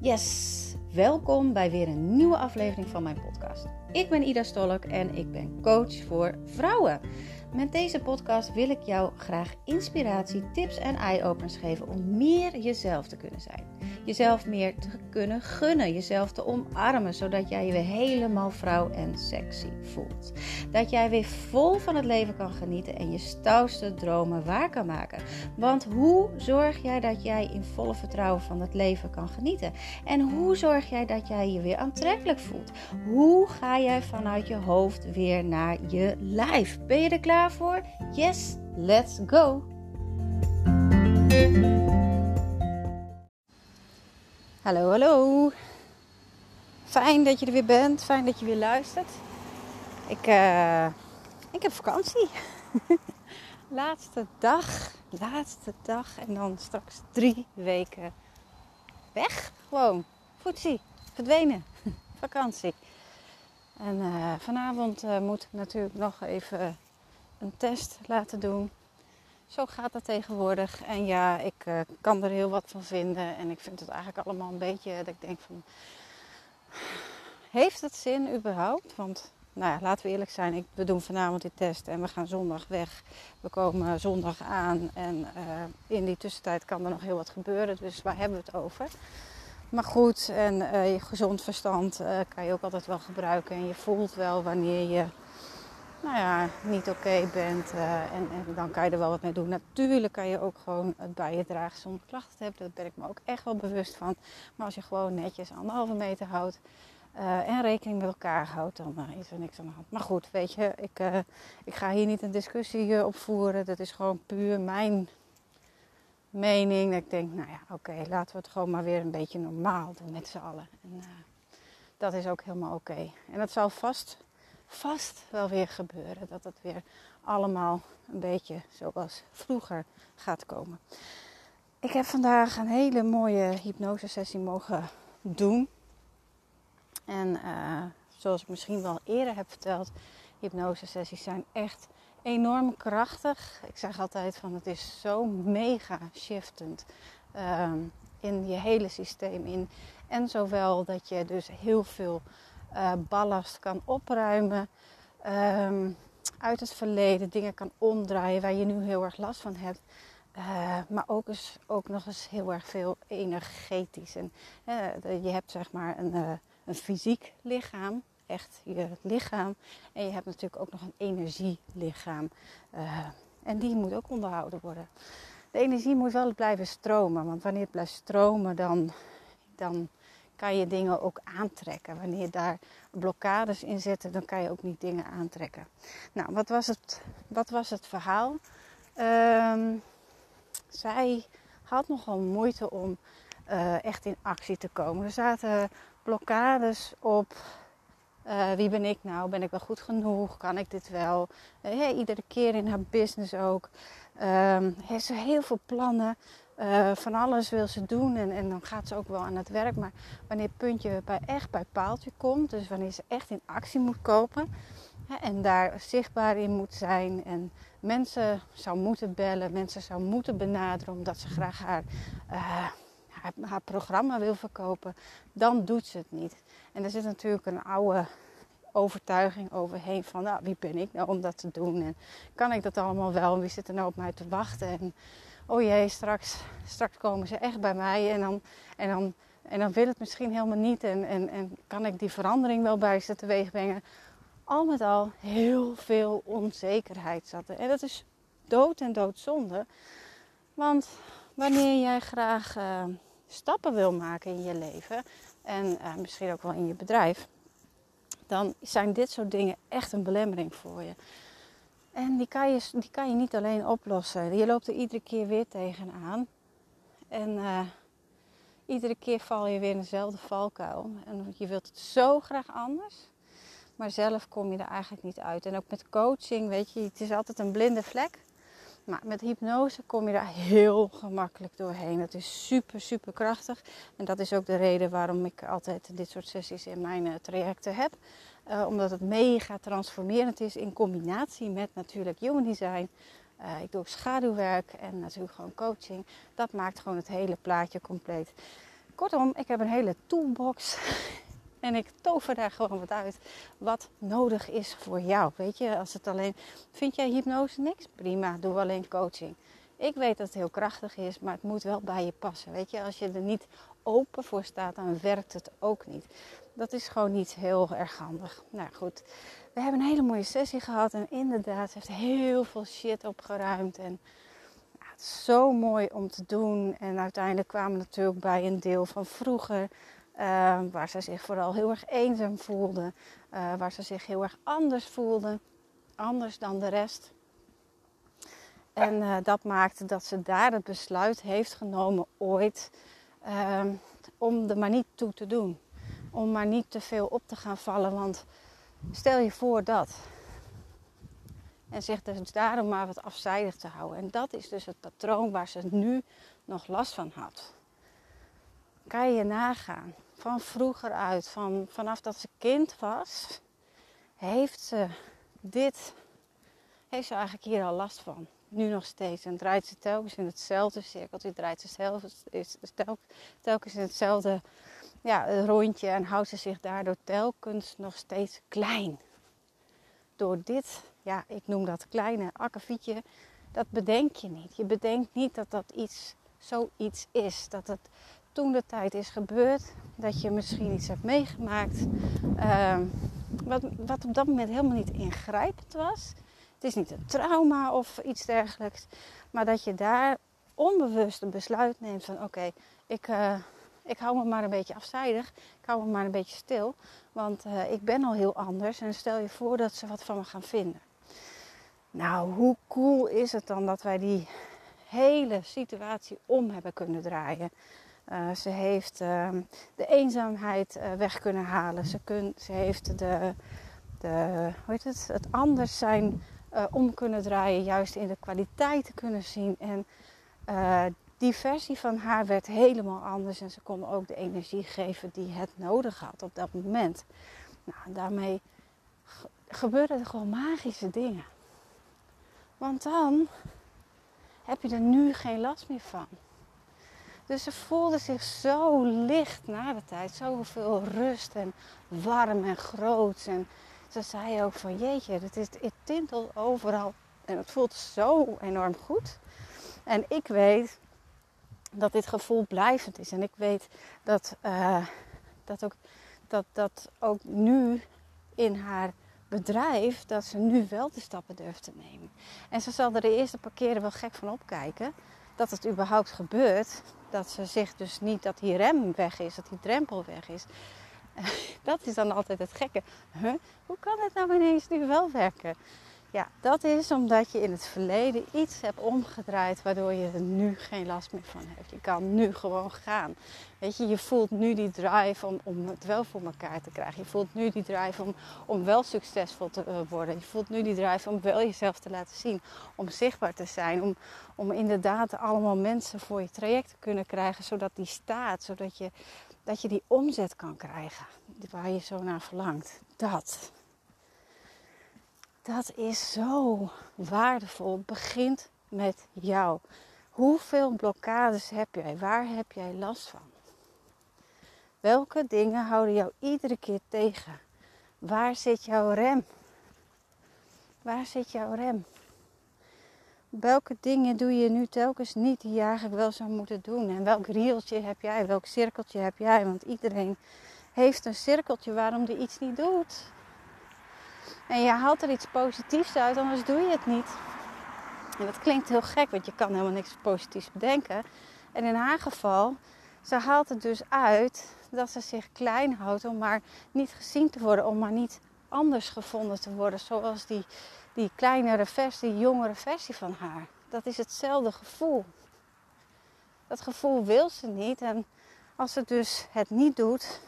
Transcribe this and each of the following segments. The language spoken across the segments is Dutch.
Yes, welkom bij weer een nieuwe aflevering van mijn podcast. Ik ben Ida Stolk en ik ben coach voor vrouwen. Met deze podcast wil ik jou graag inspiratie, tips en eye-openers geven om meer jezelf te kunnen zijn. Jezelf meer te kunnen gunnen, jezelf te omarmen, zodat jij je weer helemaal vrouw en sexy voelt. Dat jij weer vol van het leven kan genieten en je stoutste dromen waar kan maken. Want hoe zorg jij dat jij in volle vertrouwen van het leven kan genieten? En hoe zorg jij dat jij je weer aantrekkelijk voelt? Hoe ga jij vanuit je hoofd weer naar je lijf? Ben je er klaar voor? Yes, let's go! Hallo, hallo. Fijn dat je er weer bent. Fijn dat je weer luistert. Ik, uh, ik heb vakantie. laatste dag. Laatste dag. En dan straks drie weken weg. Gewoon. Voetzie. Verdwenen. vakantie. En uh, vanavond uh, moet natuurlijk nog even een test laten doen. Zo gaat dat tegenwoordig. En ja, ik uh, kan er heel wat van vinden. En ik vind het eigenlijk allemaal een beetje dat ik denk van... Heeft het zin überhaupt? Want, nou ja, laten we eerlijk zijn. Ik, we doen vanavond die test en we gaan zondag weg. We komen zondag aan. En uh, in die tussentijd kan er nog heel wat gebeuren. Dus waar hebben we het over? Maar goed, en uh, je gezond verstand kan je ook altijd wel gebruiken. En je voelt wel wanneer je nou ja, niet oké bent. Uh, en, en, dan kan je er wel wat mee doen. Natuurlijk kan je ook gewoon het bij je dragen zonder klachten hebben. Daar ben ik me ook echt wel bewust van. Maar als je gewoon netjes anderhalve meter houdt. Uh, en rekening met elkaar houdt, dan uh, is er niks aan de hand. Maar goed, weet je, ik, ik ga hier niet een discussie opvoeren. Dat is gewoon puur mijn mening. Ik denk, nou ja, oké, laten we het gewoon maar weer een beetje normaal doen met z'n allen. En dat is ook helemaal oké. En dat zal vast vast wel weer gebeuren. Dat het weer allemaal een beetje zoals vroeger gaat komen. Ik heb vandaag een hele mooie hypnosesessie mogen doen. En uh, zoals ik misschien wel eerder heb verteld, hypnosesessies zijn echt enorm krachtig. Ik zeg altijd van het is zo mega shiftend um, in je hele systeem in. En zowel dat je dus heel veel uh, ballast kan opruimen. Um, uit het verleden dingen kan omdraaien waar je nu heel erg last van hebt. Uh, maar ook, eens, ook nog eens heel erg veel energetisch. En, uh, je hebt zeg maar een, een fysiek lichaam, echt je lichaam. En je hebt natuurlijk ook nog een energielichaam. en die moet ook onderhouden worden. De energie moet wel blijven stromen. Want wanneer het blijft stromen, dan, dan kan je dingen ook aantrekken. Wanneer daar blokkades in zitten, dan kan je ook niet dingen aantrekken. Nou, wat was het, wat was het verhaal? Um, zij had nogal moeite om uh, echt in actie te komen. Er zaten blokkades op. Uh, wie ben ik nou? Ben ik wel goed genoeg? Kan ik dit wel? Hey, iedere keer in haar business ook. Um, heeft ze heel veel plannen. Uh, van alles wil ze doen en, en, dan gaat ze ook wel aan het werk. Maar wanneer puntje bij, echt bij paaltje komt, dus wanneer ze echt in actie moet kopen hè, en daar zichtbaar in moet zijn en mensen zou moeten bellen, mensen zou moeten benaderen omdat ze graag haar, haar, haar, programma wil verkopen, dan doet ze het niet. En er zit natuurlijk een oude overtuiging overheen van nou, wie ben ik nou om dat te doen en kan ik dat allemaal wel en wie zit er nou op mij te wachten. En, oh jee, straks, straks komen ze echt bij mij en dan, en dan, en dan wil het misschien helemaal niet. En, en, en kan ik die verandering wel bij ze teweeg brengen. Al met al heel veel onzekerheid zat er. En dat is dood en doodzonde. Want wanneer jij graag uh, stappen wil maken in je leven en uh, misschien ook wel in je bedrijf, dan zijn dit soort dingen echt een belemmering voor je. En die kan, je, die kan je niet alleen oplossen. Je loopt er iedere keer weer tegenaan. En uh, iedere keer val je weer in dezelfde valkuil. En je wilt het zo graag anders. Maar zelf kom je er eigenlijk niet uit. En ook met coaching, weet je, het is altijd een blinde vlek. Maar met hypnose kom je daar heel gemakkelijk doorheen. Het is super, super krachtig. En dat is ook de reden waarom ik altijd dit soort sessies in mijn uh, trajecten heb. Uh, omdat het mega transformerend is in combinatie met natuurlijk human design. Uh, ik doe ook schaduwwerk en natuurlijk gewoon coaching. Dat maakt gewoon het hele plaatje compleet. Kortom, ik heb een hele toolbox. En ik tover daar gewoon wat uit wat nodig is voor jou. Weet je, als het alleen. Vind jij hypnose niks? Prima, doe alleen coaching. Ik weet dat het heel krachtig is, maar het moet wel bij je passen. Weet je, als je er niet open voor staat, dan werkt het ook niet. Dat is gewoon niet heel erg handig. Nou goed, we hebben een hele mooie sessie gehad. En inderdaad, ze heeft heel veel shit opgeruimd. En het is zo mooi om te doen. En uiteindelijk kwamen we natuurlijk bij een deel van vroeger. Uh, waar ze zich vooral heel erg eenzaam voelde. Uh, waar ze zich heel erg anders voelde. Anders dan de rest. En uh, dat maakte dat ze daar het besluit heeft genomen ooit om er maar niet toe te doen. Om maar niet te veel op te gaan vallen. Want stel je voor dat. En zich dus daarom maar wat afzijdig te houden. En dat is dus het patroon waar ze nu nog last van had. Kan je nagaan. Van vroeger uit, van, vanaf dat ze kind was, heeft ze dit, heeft ze eigenlijk hier al last van nu nog steeds. En draait ze telkens in hetzelfde cirkeltje. Draait ze is, telkens in hetzelfde ja, rondje. En houdt ze zich daardoor telkens nog steeds klein. Door dit, ja, ik noem dat kleine akkefietje. Dat bedenk je niet. Je bedenkt niet dat dat iets, zoiets is. Dat het toen de tijd is gebeurd. Dat je misschien iets hebt meegemaakt. Uh, wat, wat op dat moment helemaal niet ingrijpend was. Het is niet een trauma of iets dergelijks. Maar dat je daar onbewust een besluit neemt van oké, ik, uh, ik hou me maar een beetje afzijdig. Ik hou me maar een beetje stil. Want uh, ik ben al heel anders. En stel je voor dat ze wat van me gaan vinden. Nou, hoe cool is het dan dat wij die hele situatie om hebben kunnen draaien? Uh, ze heeft uh, de eenzaamheid uh, weg kunnen halen. Ze, kun, ze heeft de, de, hoe heet het, het anders zijn om kunnen draaien, juist in de kwaliteit kunnen zien. En die versie van haar werd helemaal anders en ze kon ook de energie geven die het nodig had op dat moment. Nou, daarmee gebeurden er gewoon magische dingen. Want dan heb je er nu geen last meer van. Dus ze voelde zich zo licht na de tijd, zoveel rust en warm en groot. En ze zei ook van jeetje, het, is, het tintelt overal en het voelt zo enorm goed. En ik weet dat dit gevoel blijvend is. En ik weet dat, uh, dat, ook, dat, dat ook nu in haar bedrijf, dat ze nu wel de stappen durft te nemen. En ze zal er de eerste paar keren wel gek van opkijken dat het überhaupt gebeurt. Dat ze zich dus niet, dat die rem weg is, dat die drempel weg is. dat is dan altijd het gekke. Huh? Hoe kan het nou ineens nu wel werken? Ja, dat is omdat je in het verleden iets hebt omgedraaid waardoor je er nu geen last meer van hebt. Je kan nu gewoon gaan. Weet je, je voelt nu die drive om, om het wel voor elkaar te krijgen. Je voelt nu die drive om, om wel succesvol te uh, worden. Je voelt nu die drive om wel jezelf te laten zien. Om zichtbaar te zijn. Om, om inderdaad allemaal mensen voor je traject te kunnen krijgen. Zodat die staat. Zodat je dat je die omzet kan krijgen waar je zo naar verlangt. Dat. Dat is zo waardevol. Het begint met jou. Hoeveel blokkades heb jij? Waar heb jij last van? Welke dingen houden jou iedere keer tegen? Waar zit jouw rem? Waar zit jouw rem? welke dingen doe je nu telkens niet die je eigenlijk wel zou moeten doen? En welk rieltje heb jij? Welk cirkeltje heb jij? Want iedereen heeft een cirkeltje waarom die iets niet doet. En je haalt er iets positiefs uit, anders doe je het niet. En dat klinkt heel gek, want je kan helemaal niks positiefs bedenken. En in haar geval, ze haalt het dus uit dat ze zich klein houdt om maar niet gezien te worden, om maar niet anders gevonden te worden. Zoals die die kleinere versie, die jongere versie van haar. Dat is hetzelfde gevoel. Dat gevoel wil ze niet. En als ze dus het niet doet,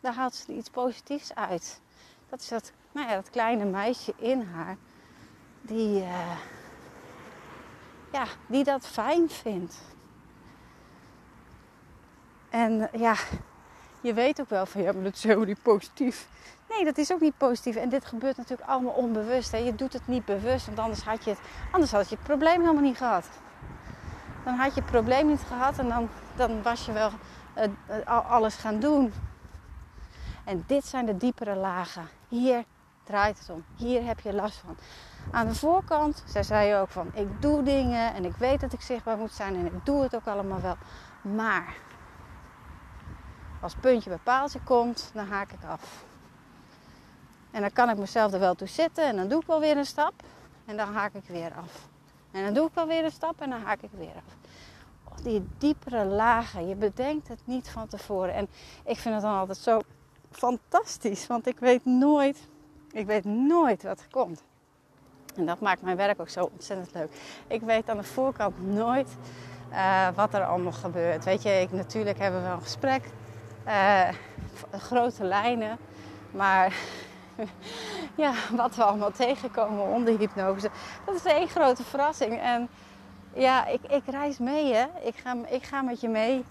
dan haalt ze er iets positiefs uit. Dat is dat, nou ja, dat kleine meisje in haar. Die, uh, ja, die dat fijn vindt. En ja, je weet ook wel van ja, maar dat is helemaal niet positief. Nee, dat is ook niet positief. En dit gebeurt natuurlijk allemaal onbewust. Hè. Je doet het niet bewust, want anders had je het, anders had je het probleem helemaal niet gehad. dan had je het probleem niet gehad en dan, dan was je wel uh, alles gaan doen. En dit zijn de diepere lagen. Hier draait het om. Hier heb je last van. Aan de voorkant, zij zei ook van ik doe dingen en ik weet dat ik zichtbaar moet zijn en ik doe het ook allemaal wel. Maar als puntje bij paaltje komt, dan haak ik af. En dan kan ik mezelf er wel toe zitten en dan doe ik wel weer een stap en dan haak ik weer af. En dan doe ik wel weer een stap en dan haak ik weer af. Oh, die diepere lagen, je bedenkt het niet van tevoren. En ik vind het dan altijd zo fantastisch, want ik weet nooit, ik weet nooit wat er komt. En dat maakt mijn werk ook zo ontzettend leuk. Ik weet aan de voorkant nooit uh, wat er allemaal gebeurt. Weet je, ik, natuurlijk hebben we een gesprek, uh, grote lijnen, maar ja, wat we allemaal tegenkomen onder hypnose, dat is één grote verrassing. En ja, ik, ik reis mee, hè. Ik ga, ik ga met je mee.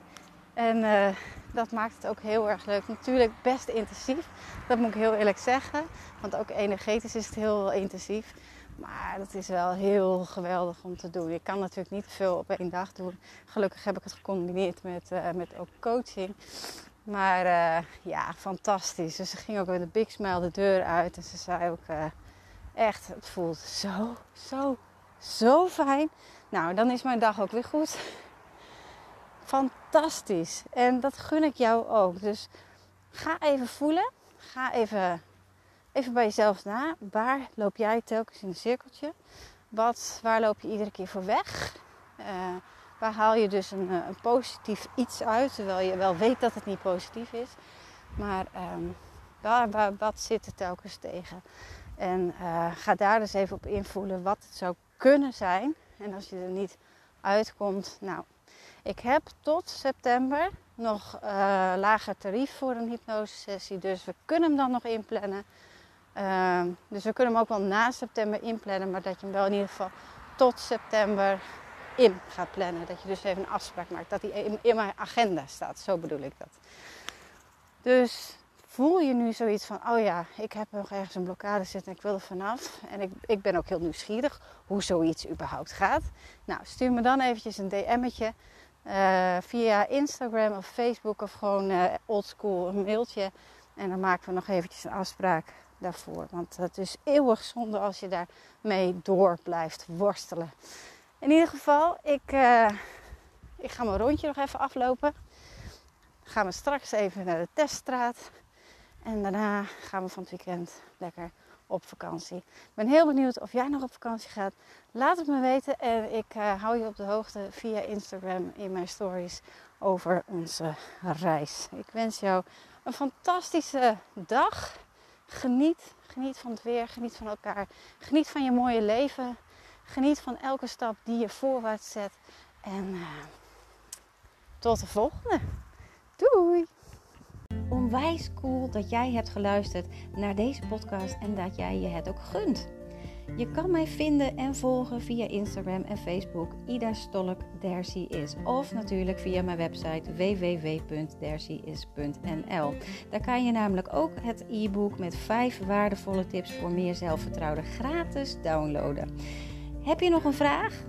En uh, dat maakt het ook heel erg leuk. Natuurlijk best intensief, dat moet ik heel eerlijk zeggen. Want ook energetisch is het heel intensief. Maar dat is wel heel geweldig om te doen. Je kan natuurlijk niet veel op één dag doen. Gelukkig heb ik het gecombineerd met, uh, met ook coaching. Maar uh, ja, fantastisch. Dus ze ging ook met een big smile de deur uit. En ze zei ook uh, echt, het voelt zo, zo, zo fijn. Nou, dan is mijn dag ook weer goed. Fantastisch. En dat gun ik jou ook. Dus ga even voelen. Ga even, even bij jezelf na. Waar loop jij telkens in een cirkeltje? Wat, waar loop je iedere keer voor weg? Uh, waar haal je dus een, een, positief iets uit, terwijl je wel weet dat het niet positief is. Maar um, waar, wat zit er telkens tegen? En uh, ga daar dus even op invoelen wat het zou kunnen zijn. En als je er niet uitkomt, nou, ik heb tot september nog uh, lager tarief voor een hypnosesessie. Dus we kunnen hem dan nog inplannen. Uh, dus we kunnen hem ook wel na september inplannen. Maar dat je hem wel in ieder geval tot september in gaat plannen. Dat je dus even een afspraak maakt. Dat in, in mijn agenda staat. Zo bedoel ik dat. Dus voel je nu zoiets van, oh ja, ik heb nog ergens een blokkade zitten en ik wil er vanaf. En ik, ik ben ook heel nieuwsgierig hoe zoiets überhaupt gaat. Nou, stuur me dan eventjes een DM'tje uh, via Instagram of Facebook of gewoon uh, oldschool een mailtje. En dan maken we nog eventjes een afspraak daarvoor. Want het is eeuwig zonde als je daarmee door blijft worstelen. In ieder geval, ik, uh, ik ga mijn rondje nog even aflopen. Gaan we straks even naar de teststraat. En daarna gaan we van het weekend lekker op vakantie. Ik ben heel benieuwd of jij nog op vakantie gaat. Laat het me weten en ik uh, hou je op de hoogte via Instagram in mijn stories over onze reis. Ik wens jou een fantastische dag. Geniet, geniet van het weer, geniet van elkaar, geniet van je mooie leven. Geniet van elke stap die je voorwaarts zet. En uh, tot de volgende. Doei! Onwijs cool dat jij hebt geluisterd naar deze podcast en dat jij je het ook gunt. Je kan mij vinden en volgen via Instagram en Facebook. Ida Stolk is. Of natuurlijk via mijn website www.dercyis.nl. Daar kan je namelijk ook het e-book met 5 waardevolle tips voor meer zelfvertrouwen gratis downloaden. Heb je nog een vraag?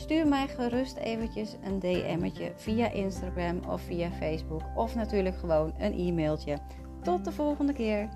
Stuur mij gerust eventjes een DM'tje via Instagram of via Facebook of natuurlijk gewoon een e-mailtje. Tot de volgende keer.